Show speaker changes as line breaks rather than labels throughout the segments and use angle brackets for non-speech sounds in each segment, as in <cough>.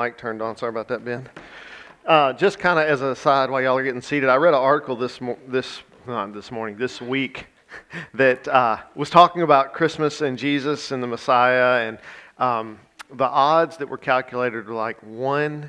mic turned on. Sorry about that, Ben. Uh, just kind of as a side while y'all are getting seated, I read an article this mo- this not this morning, this week, <laughs> that uh, was talking about Christmas and Jesus and the Messiah, and um, the odds that were calculated were like one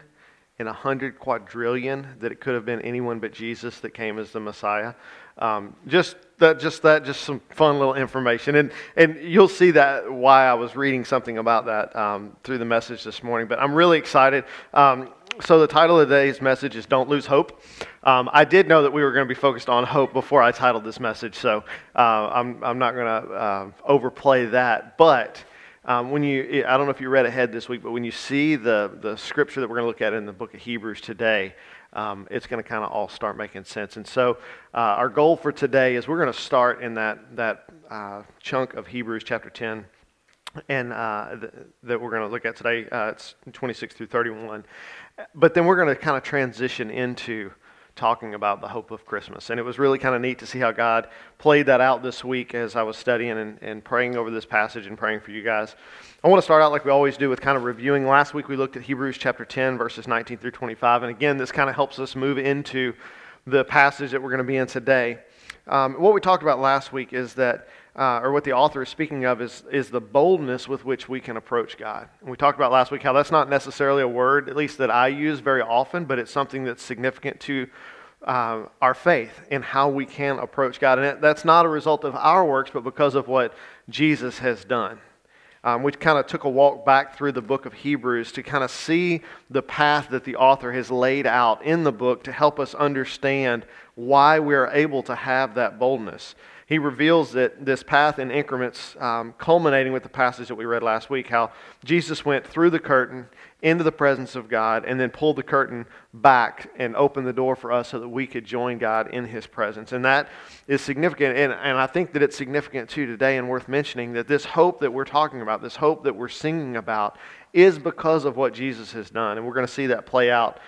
in a hundred quadrillion that it could have been anyone but Jesus that came as the Messiah. Um, just that, just that, just some fun little information, and and you'll see that why I was reading something about that um, through the message this morning. But I'm really excited. Um, so the title of today's message is "Don't Lose Hope." Um, I did know that we were going to be focused on hope before I titled this message, so uh, I'm I'm not going to uh, overplay that, but. Um, when you, I don't know if you read ahead this week, but when you see the, the scripture that we're going to look at in the book of Hebrews today, um, it's going to kind of all start making sense. And so, uh, our goal for today is we're going to start in that, that uh, chunk of Hebrews chapter 10 and uh, th- that we're going to look at today. Uh, it's 26 through 31. But then we're going to kind of transition into talking about the hope of Christmas. And it was really kind of neat to see how God played that out this week as I was studying and, and praying over this passage and praying for you guys. I want to start out like we always do with kind of reviewing. Last week we looked at Hebrews chapter 10, verses 19 through 25. And again, this kind of helps us move into the passage that we're going to be in today. Um, what we talked about last week is that uh, or what the author is speaking of is, is the boldness with which we can approach God. And we talked about last week how that's not necessarily a word, at least that I use very often, but it's something that's significant to uh, our faith and how we can approach God. And that's not a result of our works, but because of what Jesus has done. Um, we kind of took a walk back through the book of Hebrews to kind of see the path that the author has laid out in the book to help us understand why we are able to have that boldness he reveals that this path in increments, um, culminating with the passage that we read last week, how Jesus went through the curtain into the presence of God and then pulled the curtain back and opened the door for us so that we could join God in his presence. And that is significant. And, and I think that it's significant too today and worth mentioning that this hope that we're talking about, this hope that we're singing about, is because of what Jesus has done. And we're going to see that play out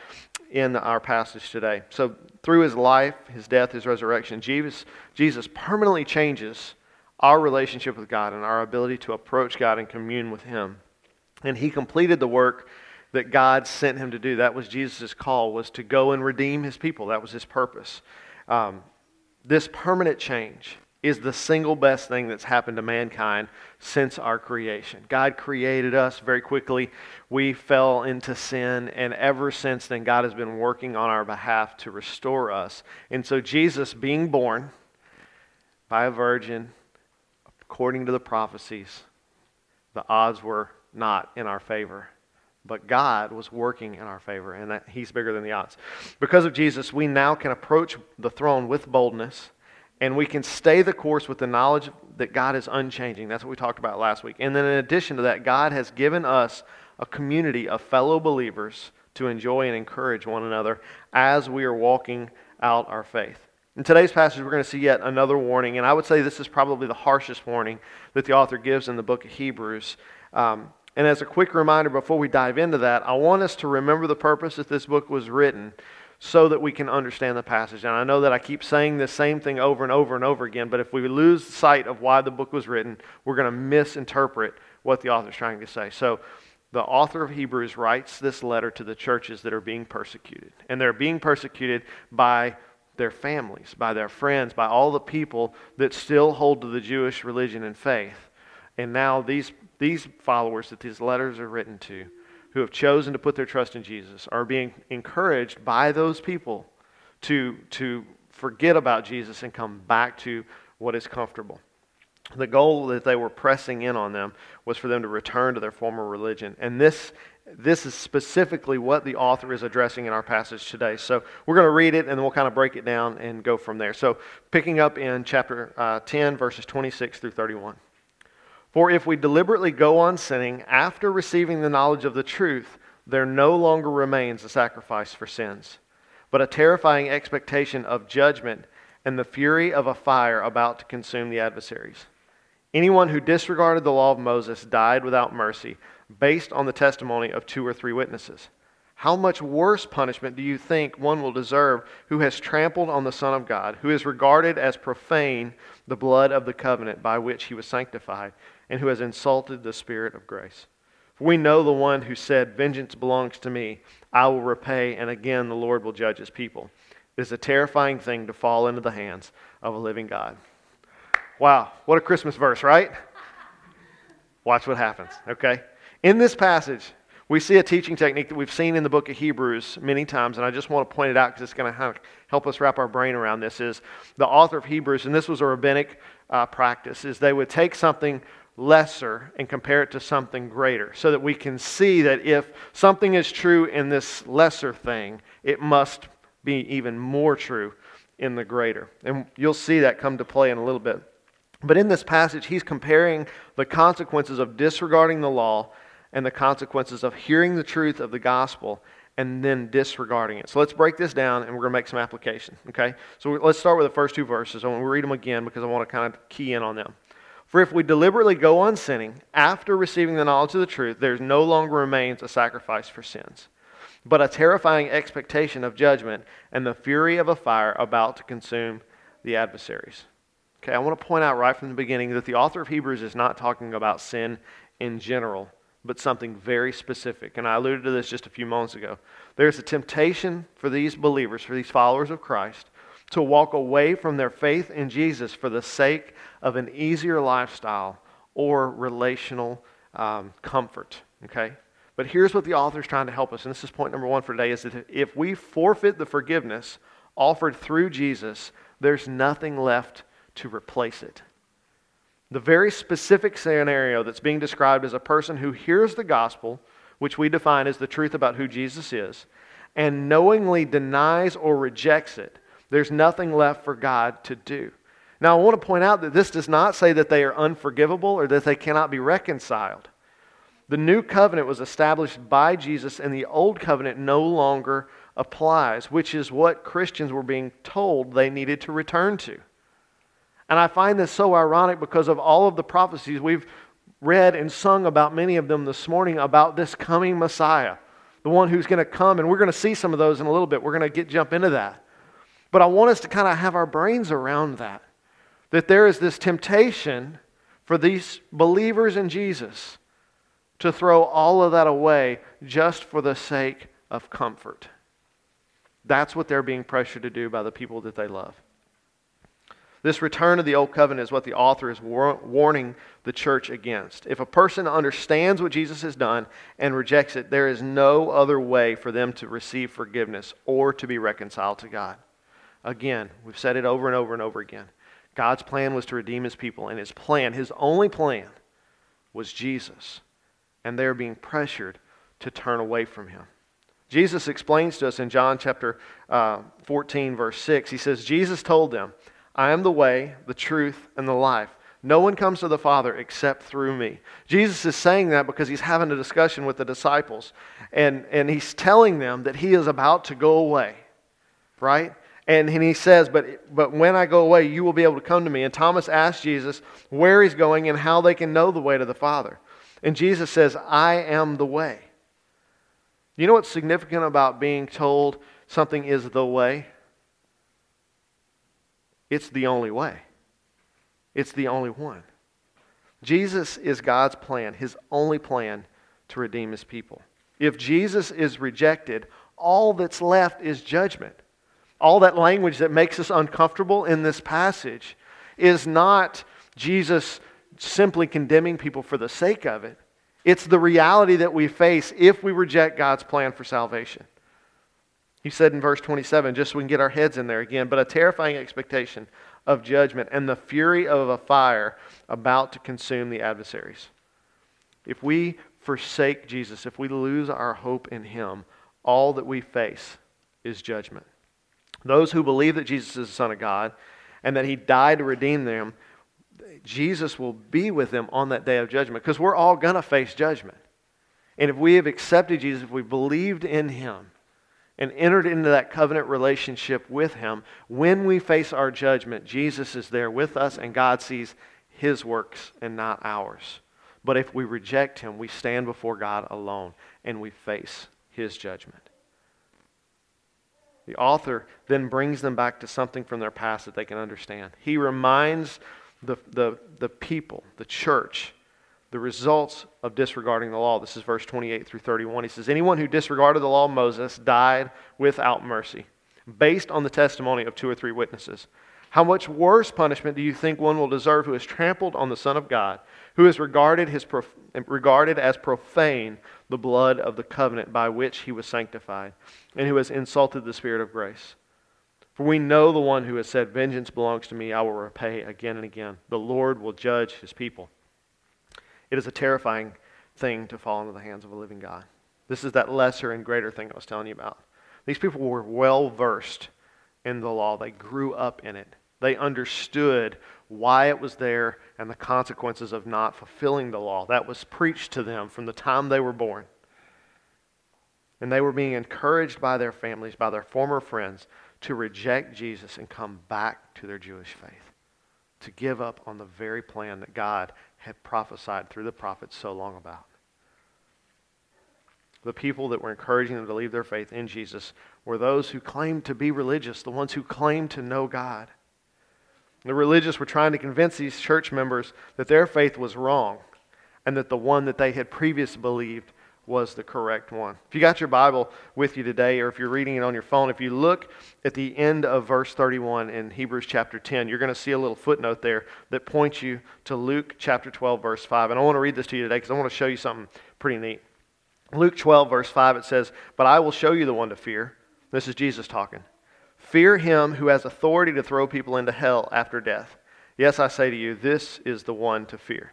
in our passage today. So through his life, his death, his resurrection, Jesus, Jesus permanently changes our relationship with God and our ability to approach God and commune with him. And he completed the work that God sent him to do. That was Jesus' call, was to go and redeem his people. That was his purpose. Um, this permanent change is the single best thing that's happened to mankind since our creation. God created us very quickly. We fell into sin, and ever since then, God has been working on our behalf to restore us. And so, Jesus being born by a virgin, according to the prophecies, the odds were not in our favor. But God was working in our favor, and that He's bigger than the odds. Because of Jesus, we now can approach the throne with boldness and we can stay the course with the knowledge that God is unchanging. That's what we talked about last week. And then, in addition to that, God has given us a community of fellow believers to enjoy and encourage one another as we are walking out our faith. In today's passage, we're going to see yet another warning, and I would say this is probably the harshest warning that the author gives in the book of Hebrews. Um, and as a quick reminder before we dive into that, I want us to remember the purpose that this book was written so that we can understand the passage. And I know that I keep saying the same thing over and over and over again, but if we lose sight of why the book was written, we're going to misinterpret what the author's trying to say. So, the author of Hebrews writes this letter to the churches that are being persecuted. And they're being persecuted by their families, by their friends, by all the people that still hold to the Jewish religion and faith. And now these, these followers that these letters are written to who have chosen to put their trust in Jesus are being encouraged by those people to, to forget about Jesus and come back to what is comfortable. The goal that they were pressing in on them was for them to return to their former religion. And this, this is specifically what the author is addressing in our passage today. So we're going to read it and then we'll kind of break it down and go from there. So picking up in chapter uh, 10, verses 26 through 31. For if we deliberately go on sinning after receiving the knowledge of the truth, there no longer remains a sacrifice for sins, but a terrifying expectation of judgment and the fury of a fire about to consume the adversaries. Anyone who disregarded the law of Moses died without mercy, based on the testimony of two or three witnesses. How much worse punishment do you think one will deserve who has trampled on the Son of God, who has regarded as profane the blood of the covenant by which he was sanctified? And who has insulted the Spirit of grace. For We know the one who said, Vengeance belongs to me. I will repay, and again the Lord will judge his people. It is a terrifying thing to fall into the hands of a living God. Wow, what a Christmas verse, right? Watch what happens, okay? In this passage, we see a teaching technique that we've seen in the book of Hebrews many times, and I just want to point it out because it's going to help us wrap our brain around this. Is the author of Hebrews, and this was a rabbinic uh, practice, is they would take something lesser and compare it to something greater so that we can see that if something is true in this lesser thing, it must be even more true in the greater. And you'll see that come to play in a little bit. But in this passage, he's comparing the consequences of disregarding the law and the consequences of hearing the truth of the gospel and then disregarding it. So let's break this down and we're going to make some application. Okay? So let's start with the first two verses. I want to read them again because I want to kind of key in on them. For if we deliberately go on sinning after receiving the knowledge of the truth, there no longer remains a sacrifice for sins, but a terrifying expectation of judgment and the fury of a fire about to consume the adversaries. Okay, I want to point out right from the beginning that the author of Hebrews is not talking about sin in general, but something very specific. And I alluded to this just a few moments ago. There's a temptation for these believers, for these followers of Christ, to walk away from their faith in Jesus for the sake of an easier lifestyle or relational um, comfort. Okay? But here's what the author is trying to help us, and this is point number one for today, is that if we forfeit the forgiveness offered through Jesus, there's nothing left to replace it. The very specific scenario that's being described is a person who hears the gospel, which we define as the truth about who Jesus is, and knowingly denies or rejects it, there's nothing left for God to do. Now, I want to point out that this does not say that they are unforgivable or that they cannot be reconciled. The new covenant was established by Jesus, and the old covenant no longer applies, which is what Christians were being told they needed to return to. And I find this so ironic because of all of the prophecies we've read and sung about many of them this morning about this coming Messiah, the one who's going to come. And we're going to see some of those in a little bit. We're going to get jump into that. But I want us to kind of have our brains around that. That there is this temptation for these believers in Jesus to throw all of that away just for the sake of comfort. That's what they're being pressured to do by the people that they love. This return of the old covenant is what the author is war- warning the church against. If a person understands what Jesus has done and rejects it, there is no other way for them to receive forgiveness or to be reconciled to God. Again, we've said it over and over and over again. God's plan was to redeem his people, and his plan, his only plan, was Jesus. And they're being pressured to turn away from him. Jesus explains to us in John chapter uh, 14, verse 6, he says, Jesus told them, I am the way, the truth, and the life. No one comes to the Father except through me. Jesus is saying that because he's having a discussion with the disciples. And, and he's telling them that he is about to go away, right? And, and he says, but, but when I go away, you will be able to come to me. And Thomas asked Jesus where he's going and how they can know the way to the Father. And Jesus says, I am the way. You know what's significant about being told something is the way? It's the only way. It's the only one. Jesus is God's plan, his only plan to redeem his people. If Jesus is rejected, all that's left is judgment all that language that makes us uncomfortable in this passage is not Jesus simply condemning people for the sake of it. It's the reality that we face if we reject God's plan for salvation. He said in verse 27, just so we can get our heads in there again, but a terrifying expectation of judgment and the fury of a fire about to consume the adversaries. If we forsake Jesus, if we lose our hope in Him, all that we face is judgment. Those who believe that Jesus is the Son of God and that He died to redeem them, Jesus will be with them on that day of judgment because we're all going to face judgment. And if we have accepted Jesus, if we believed in Him and entered into that covenant relationship with Him, when we face our judgment, Jesus is there with us and God sees His works and not ours. But if we reject Him, we stand before God alone and we face His judgment. The author then brings them back to something from their past that they can understand. He reminds the, the, the people, the church, the results of disregarding the law. This is verse 28 through 31. He says, Anyone who disregarded the law of Moses died without mercy, based on the testimony of two or three witnesses. How much worse punishment do you think one will deserve who has trampled on the Son of God, who has regarded, his prof- regarded as profane the blood of the covenant by which he was sanctified, and who has insulted the Spirit of grace? For we know the one who has said, Vengeance belongs to me, I will repay again and again. The Lord will judge his people. It is a terrifying thing to fall into the hands of a living God. This is that lesser and greater thing I was telling you about. These people were well versed in the law, they grew up in it. They understood why it was there and the consequences of not fulfilling the law. That was preached to them from the time they were born. And they were being encouraged by their families, by their former friends, to reject Jesus and come back to their Jewish faith, to give up on the very plan that God had prophesied through the prophets so long about. The people that were encouraging them to leave their faith in Jesus were those who claimed to be religious, the ones who claimed to know God. The religious were trying to convince these church members that their faith was wrong and that the one that they had previously believed was the correct one. If you got your Bible with you today, or if you're reading it on your phone, if you look at the end of verse 31 in Hebrews chapter 10, you're going to see a little footnote there that points you to Luke chapter 12, verse 5. And I want to read this to you today because I want to show you something pretty neat. Luke 12, verse 5, it says, But I will show you the one to fear. This is Jesus talking. Fear him who has authority to throw people into hell after death. Yes, I say to you, this is the one to fear.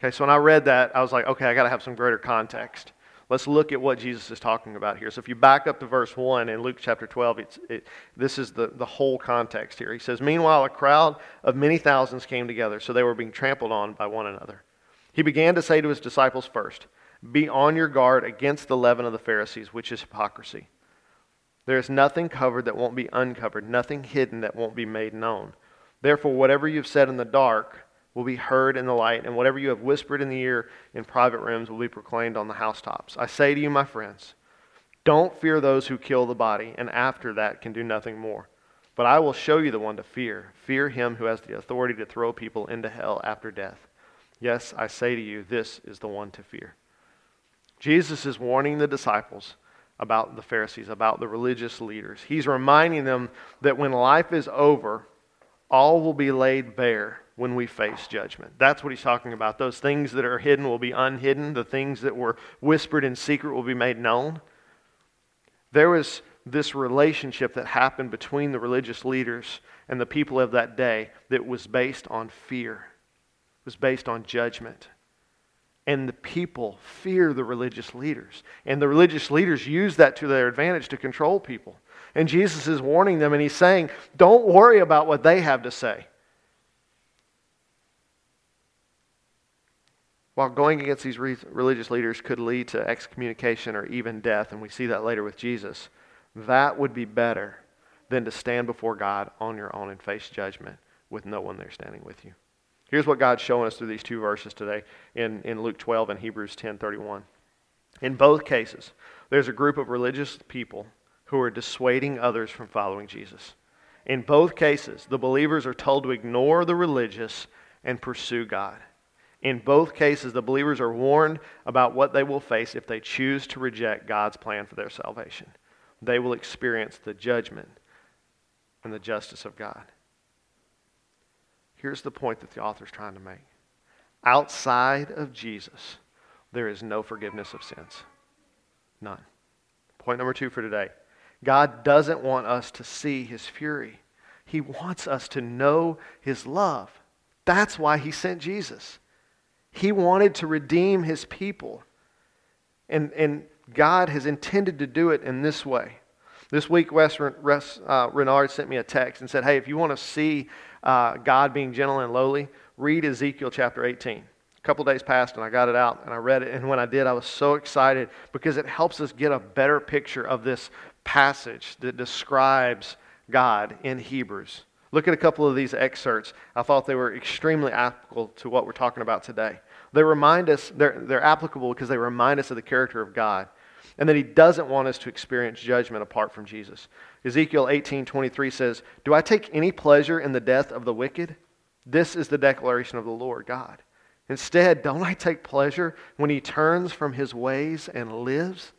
Okay, so when I read that, I was like, okay, I got to have some greater context. Let's look at what Jesus is talking about here. So if you back up to verse 1 in Luke chapter 12, it, this is the, the whole context here. He says, Meanwhile, a crowd of many thousands came together, so they were being trampled on by one another. He began to say to his disciples first, Be on your guard against the leaven of the Pharisees, which is hypocrisy. There is nothing covered that won't be uncovered, nothing hidden that won't be made known. Therefore, whatever you've said in the dark, will be heard in the light, and whatever you have whispered in the ear in private rooms will be proclaimed on the housetops. I say to you, my friends, don't fear those who kill the body, and after that can do nothing more. But I will show you the one to fear. Fear him who has the authority to throw people into hell after death. Yes, I say to you, this is the one to fear. Jesus is warning the disciples about the Pharisees, about the religious leaders. He's reminding them that when life is over, all will be laid bare when we face judgment. That's what he's talking about. Those things that are hidden will be unhidden, the things that were whispered in secret will be made known. There was this relationship that happened between the religious leaders and the people of that day that was based on fear, was based on judgment. And the people fear the religious leaders. And the religious leaders use that to their advantage to control people. And Jesus is warning them and he's saying, don't worry about what they have to say. while going against these religious leaders could lead to excommunication or even death, and we see that later with Jesus, that would be better than to stand before God on your own and face judgment with no one there standing with you. Here's what God's showing us through these two verses today in, in Luke 12 and Hebrews 10 31. In both cases, there's a group of religious people who are dissuading others from following Jesus. In both cases, the believers are told to ignore the religious and pursue God. In both cases, the believers are warned about what they will face if they choose to reject God's plan for their salvation. They will experience the judgment and the justice of God. Here's the point that the author is trying to make outside of Jesus, there is no forgiveness of sins. None. Point number two for today God doesn't want us to see his fury, he wants us to know his love. That's why he sent Jesus. He wanted to redeem his people. And, and God has intended to do it in this way. This week, Wes uh, Renard sent me a text and said, Hey, if you want to see uh, God being gentle and lowly, read Ezekiel chapter 18. A couple days passed and I got it out and I read it. And when I did, I was so excited because it helps us get a better picture of this passage that describes God in Hebrews. Look at a couple of these excerpts. I thought they were extremely applicable to what we're talking about today. They remind us, they're, they're applicable because they remind us of the character of God and that he doesn't want us to experience judgment apart from Jesus. Ezekiel 18:23 says, "Do I take any pleasure in the death of the wicked? This is the declaration of the Lord God. Instead, don't I take pleasure when he turns from his ways and lives?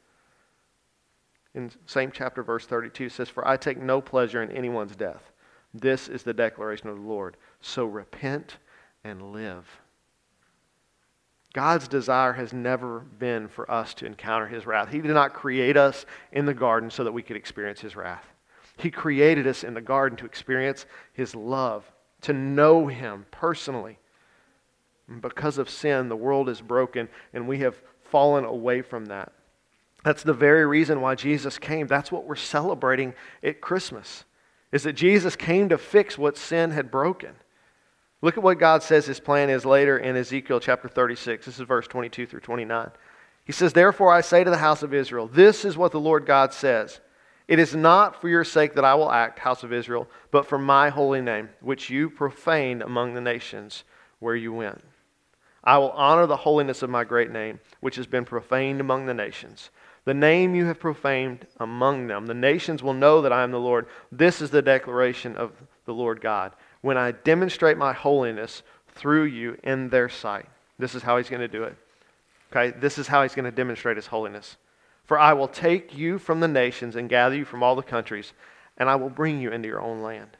In same chapter, verse 32 says, For I take no pleasure in anyone's death. This is the declaration of the Lord. So repent and live. God's desire has never been for us to encounter his wrath. He did not create us in the garden so that we could experience his wrath. He created us in the garden to experience his love, to know him personally. And because of sin, the world is broken, and we have fallen away from that. That's the very reason why Jesus came. That's what we're celebrating at Christmas. Is that Jesus came to fix what sin had broken. Look at what God says his plan is later in Ezekiel chapter 36. This is verse 22 through 29. He says, Therefore I say to the house of Israel, This is what the Lord God says. It is not for your sake that I will act, house of Israel, but for my holy name, which you profaned among the nations where you went. I will honor the holiness of my great name, which has been profaned among the nations. The name you have profaned among them. The nations will know that I am the Lord. This is the declaration of the Lord God when I demonstrate my holiness through you in their sight. This is how he's going to do it. Okay, this is how he's going to demonstrate his holiness. For I will take you from the nations and gather you from all the countries, and I will bring you into your own land.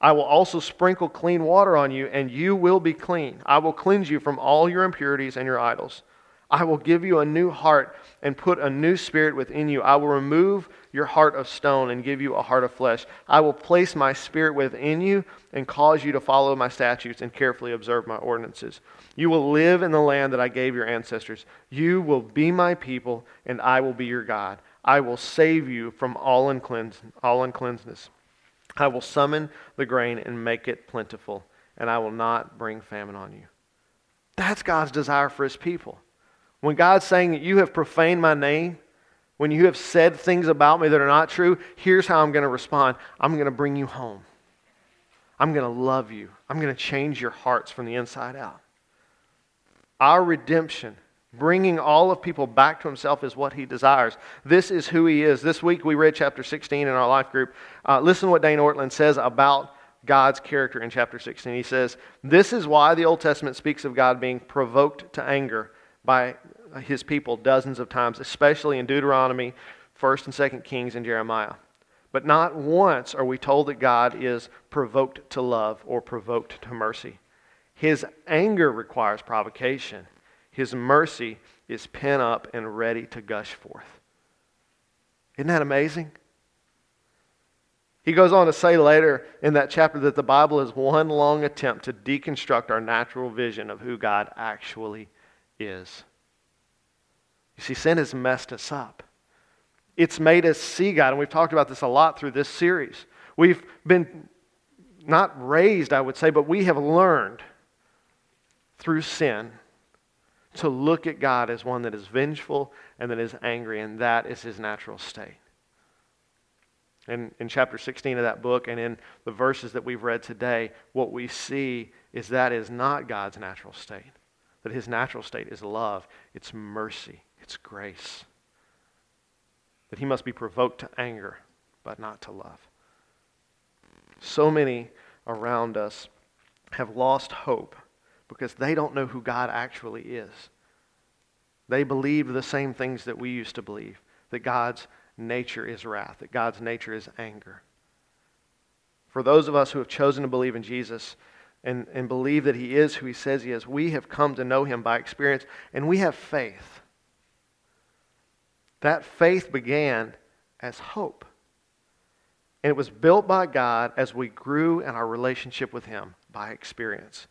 I will also sprinkle clean water on you, and you will be clean. I will cleanse you from all your impurities and your idols. I will give you a new heart and put a new spirit within you. I will remove your heart of stone and give you a heart of flesh. I will place my spirit within you and cause you to follow my statutes and carefully observe my ordinances. You will live in the land that I gave your ancestors. You will be my people, and I will be your God. I will save you from all, uncleans, all uncleanness. I will summon the grain and make it plentiful, and I will not bring famine on you. That's God's desire for his people. When God's saying that you have profaned my name, when you have said things about me that are not true, here's how I'm going to respond I'm going to bring you home. I'm going to love you. I'm going to change your hearts from the inside out. Our redemption, bringing all of people back to himself, is what he desires. This is who he is. This week we read chapter 16 in our life group. Uh, listen to what Dane Ortlund says about God's character in chapter 16. He says, This is why the Old Testament speaks of God being provoked to anger by his people dozens of times, especially in Deuteronomy, 1st and 2nd Kings, and Jeremiah. But not once are we told that God is provoked to love or provoked to mercy. His anger requires provocation. His mercy is pent up and ready to gush forth. Isn't that amazing? He goes on to say later in that chapter that the Bible is one long attempt to deconstruct our natural vision of who God actually is. You see, sin has messed us up. It's made us see God, and we've talked about this a lot through this series. We've been not raised, I would say, but we have learned through sin to look at God as one that is vengeful and that is angry, and that is his natural state. And in chapter 16 of that book and in the verses that we've read today, what we see is that is not God's natural state that his natural state is love, it's mercy, it's grace. That he must be provoked to anger, but not to love. So many around us have lost hope because they don't know who God actually is. They believe the same things that we used to believe that God's nature is wrath, that God's nature is anger. For those of us who have chosen to believe in Jesus, and, and believe that He is who He says He is, we have come to know Him by experience, and we have faith. That faith began as hope. And it was built by God as we grew in our relationship with Him by experience.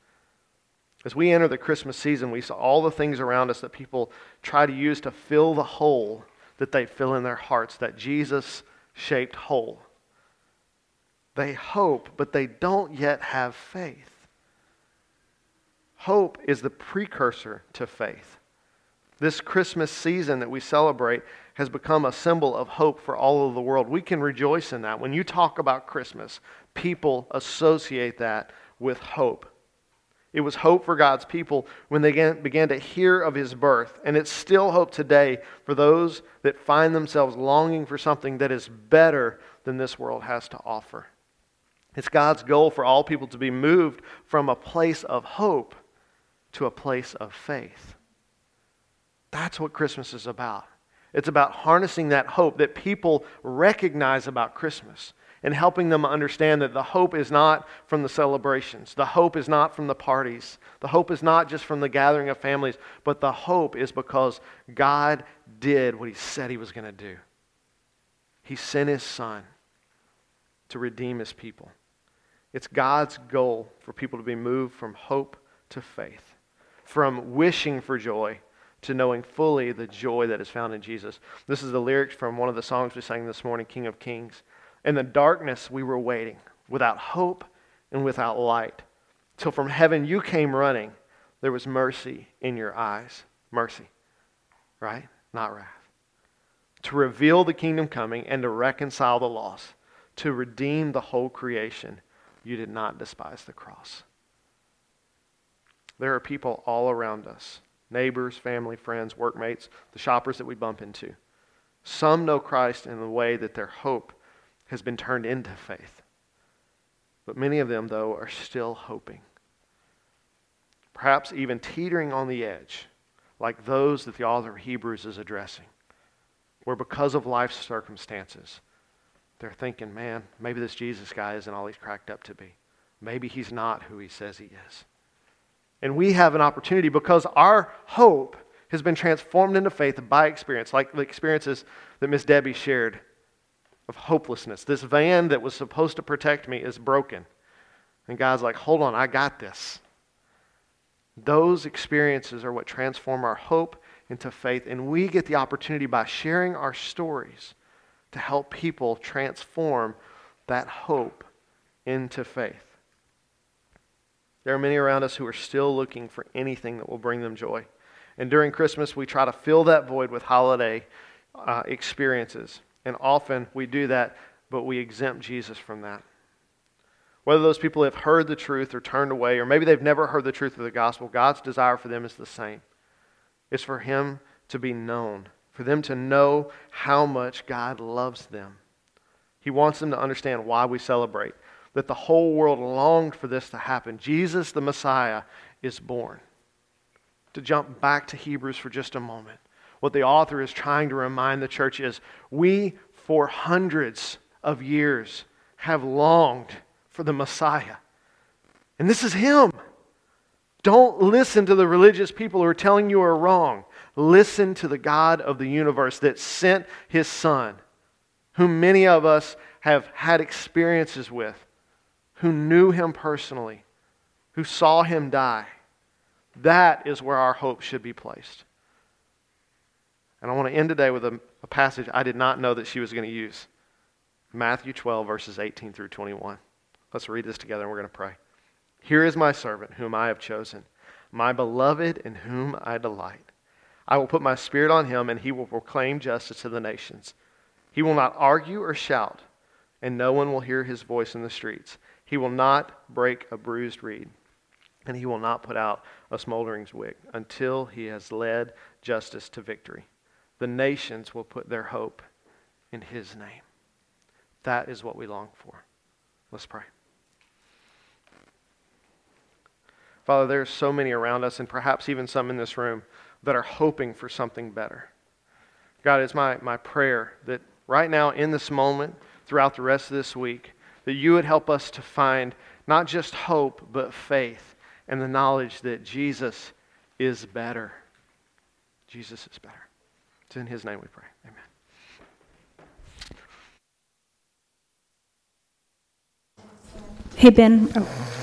As we enter the Christmas season, we saw all the things around us that people try to use to fill the hole that they fill in their hearts, that Jesus shaped hole. They hope, but they don't yet have faith. Hope is the precursor to faith. This Christmas season that we celebrate has become a symbol of hope for all of the world. We can rejoice in that. When you talk about Christmas, people associate that with hope. It was hope for God's people when they began to hear of his birth. And it's still hope today for those that find themselves longing for something that is better than this world has to offer. It's God's goal for all people to be moved from a place of hope to a place of faith. That's what Christmas is about. It's about harnessing that hope that people recognize about Christmas and helping them understand that the hope is not from the celebrations. The hope is not from the parties. The hope is not just from the gathering of families, but the hope is because God did what He said He was going to do. He sent His Son to redeem His people. It's God's goal for people to be moved from hope to faith, from wishing for joy to knowing fully the joy that is found in Jesus. This is the lyrics from one of the songs we sang this morning, King of Kings. In the darkness we were waiting, without hope and without light, till from heaven you came running. There was mercy in your eyes. Mercy, right? Not wrath. To reveal the kingdom coming and to reconcile the lost, to redeem the whole creation, you did not despise the cross. There are people all around us neighbors, family, friends, workmates, the shoppers that we bump into. Some know Christ in the way that their hope has been turned into faith. But many of them, though, are still hoping. Perhaps even teetering on the edge, like those that the author of Hebrews is addressing, where because of life's circumstances, they're thinking, man, maybe this Jesus guy isn't all he's cracked up to be. Maybe he's not who he says he is. And we have an opportunity because our hope has been transformed into faith by experience, like the experiences that Miss Debbie shared of hopelessness. This van that was supposed to protect me is broken. And God's like, hold on, I got this. Those experiences are what transform our hope into faith. And we get the opportunity by sharing our stories to help people transform that hope into faith. There are many around us who are still looking for anything that will bring them joy. And during Christmas, we try to fill that void with holiday uh, experiences. And often we do that, but we exempt Jesus from that. Whether those people have heard the truth or turned away, or maybe they've never heard the truth of the gospel, God's desire for them is the same. It's for Him to be known, for them to know how much God loves them. He wants them to understand why we celebrate that the whole world longed for this to happen. Jesus, the Messiah, is born. To jump back to Hebrews for just a moment, what the author is trying to remind the church is we, for hundreds of years, have longed for the Messiah. And this is Him. Don't listen to the religious people who are telling you are wrong. Listen to the God of the universe that sent His Son, whom many of us have had experiences with who knew him personally, who saw him die. That is where our hope should be placed. And I want to end today with a, a passage I did not know that she was going to use Matthew 12, verses 18 through 21. Let's read this together and we're going to pray. Here is my servant, whom I have chosen, my beloved, in whom I delight. I will put my spirit on him, and he will proclaim justice to the nations. He will not argue or shout, and no one will hear his voice in the streets. He will not break a bruised reed, and he will not put out a smoldering wick until he has led justice to victory. The nations will put their hope in his name. That is what we long for. Let's pray. Father, there are so many around us, and perhaps even some in this room, that are hoping for something better. God, it's my, my prayer that right now, in this moment, throughout the rest of this week, that you would help us to find not just hope, but faith and the knowledge that Jesus is better. Jesus is better. It's in his name we pray. Amen.
Hey, Ben. Oh.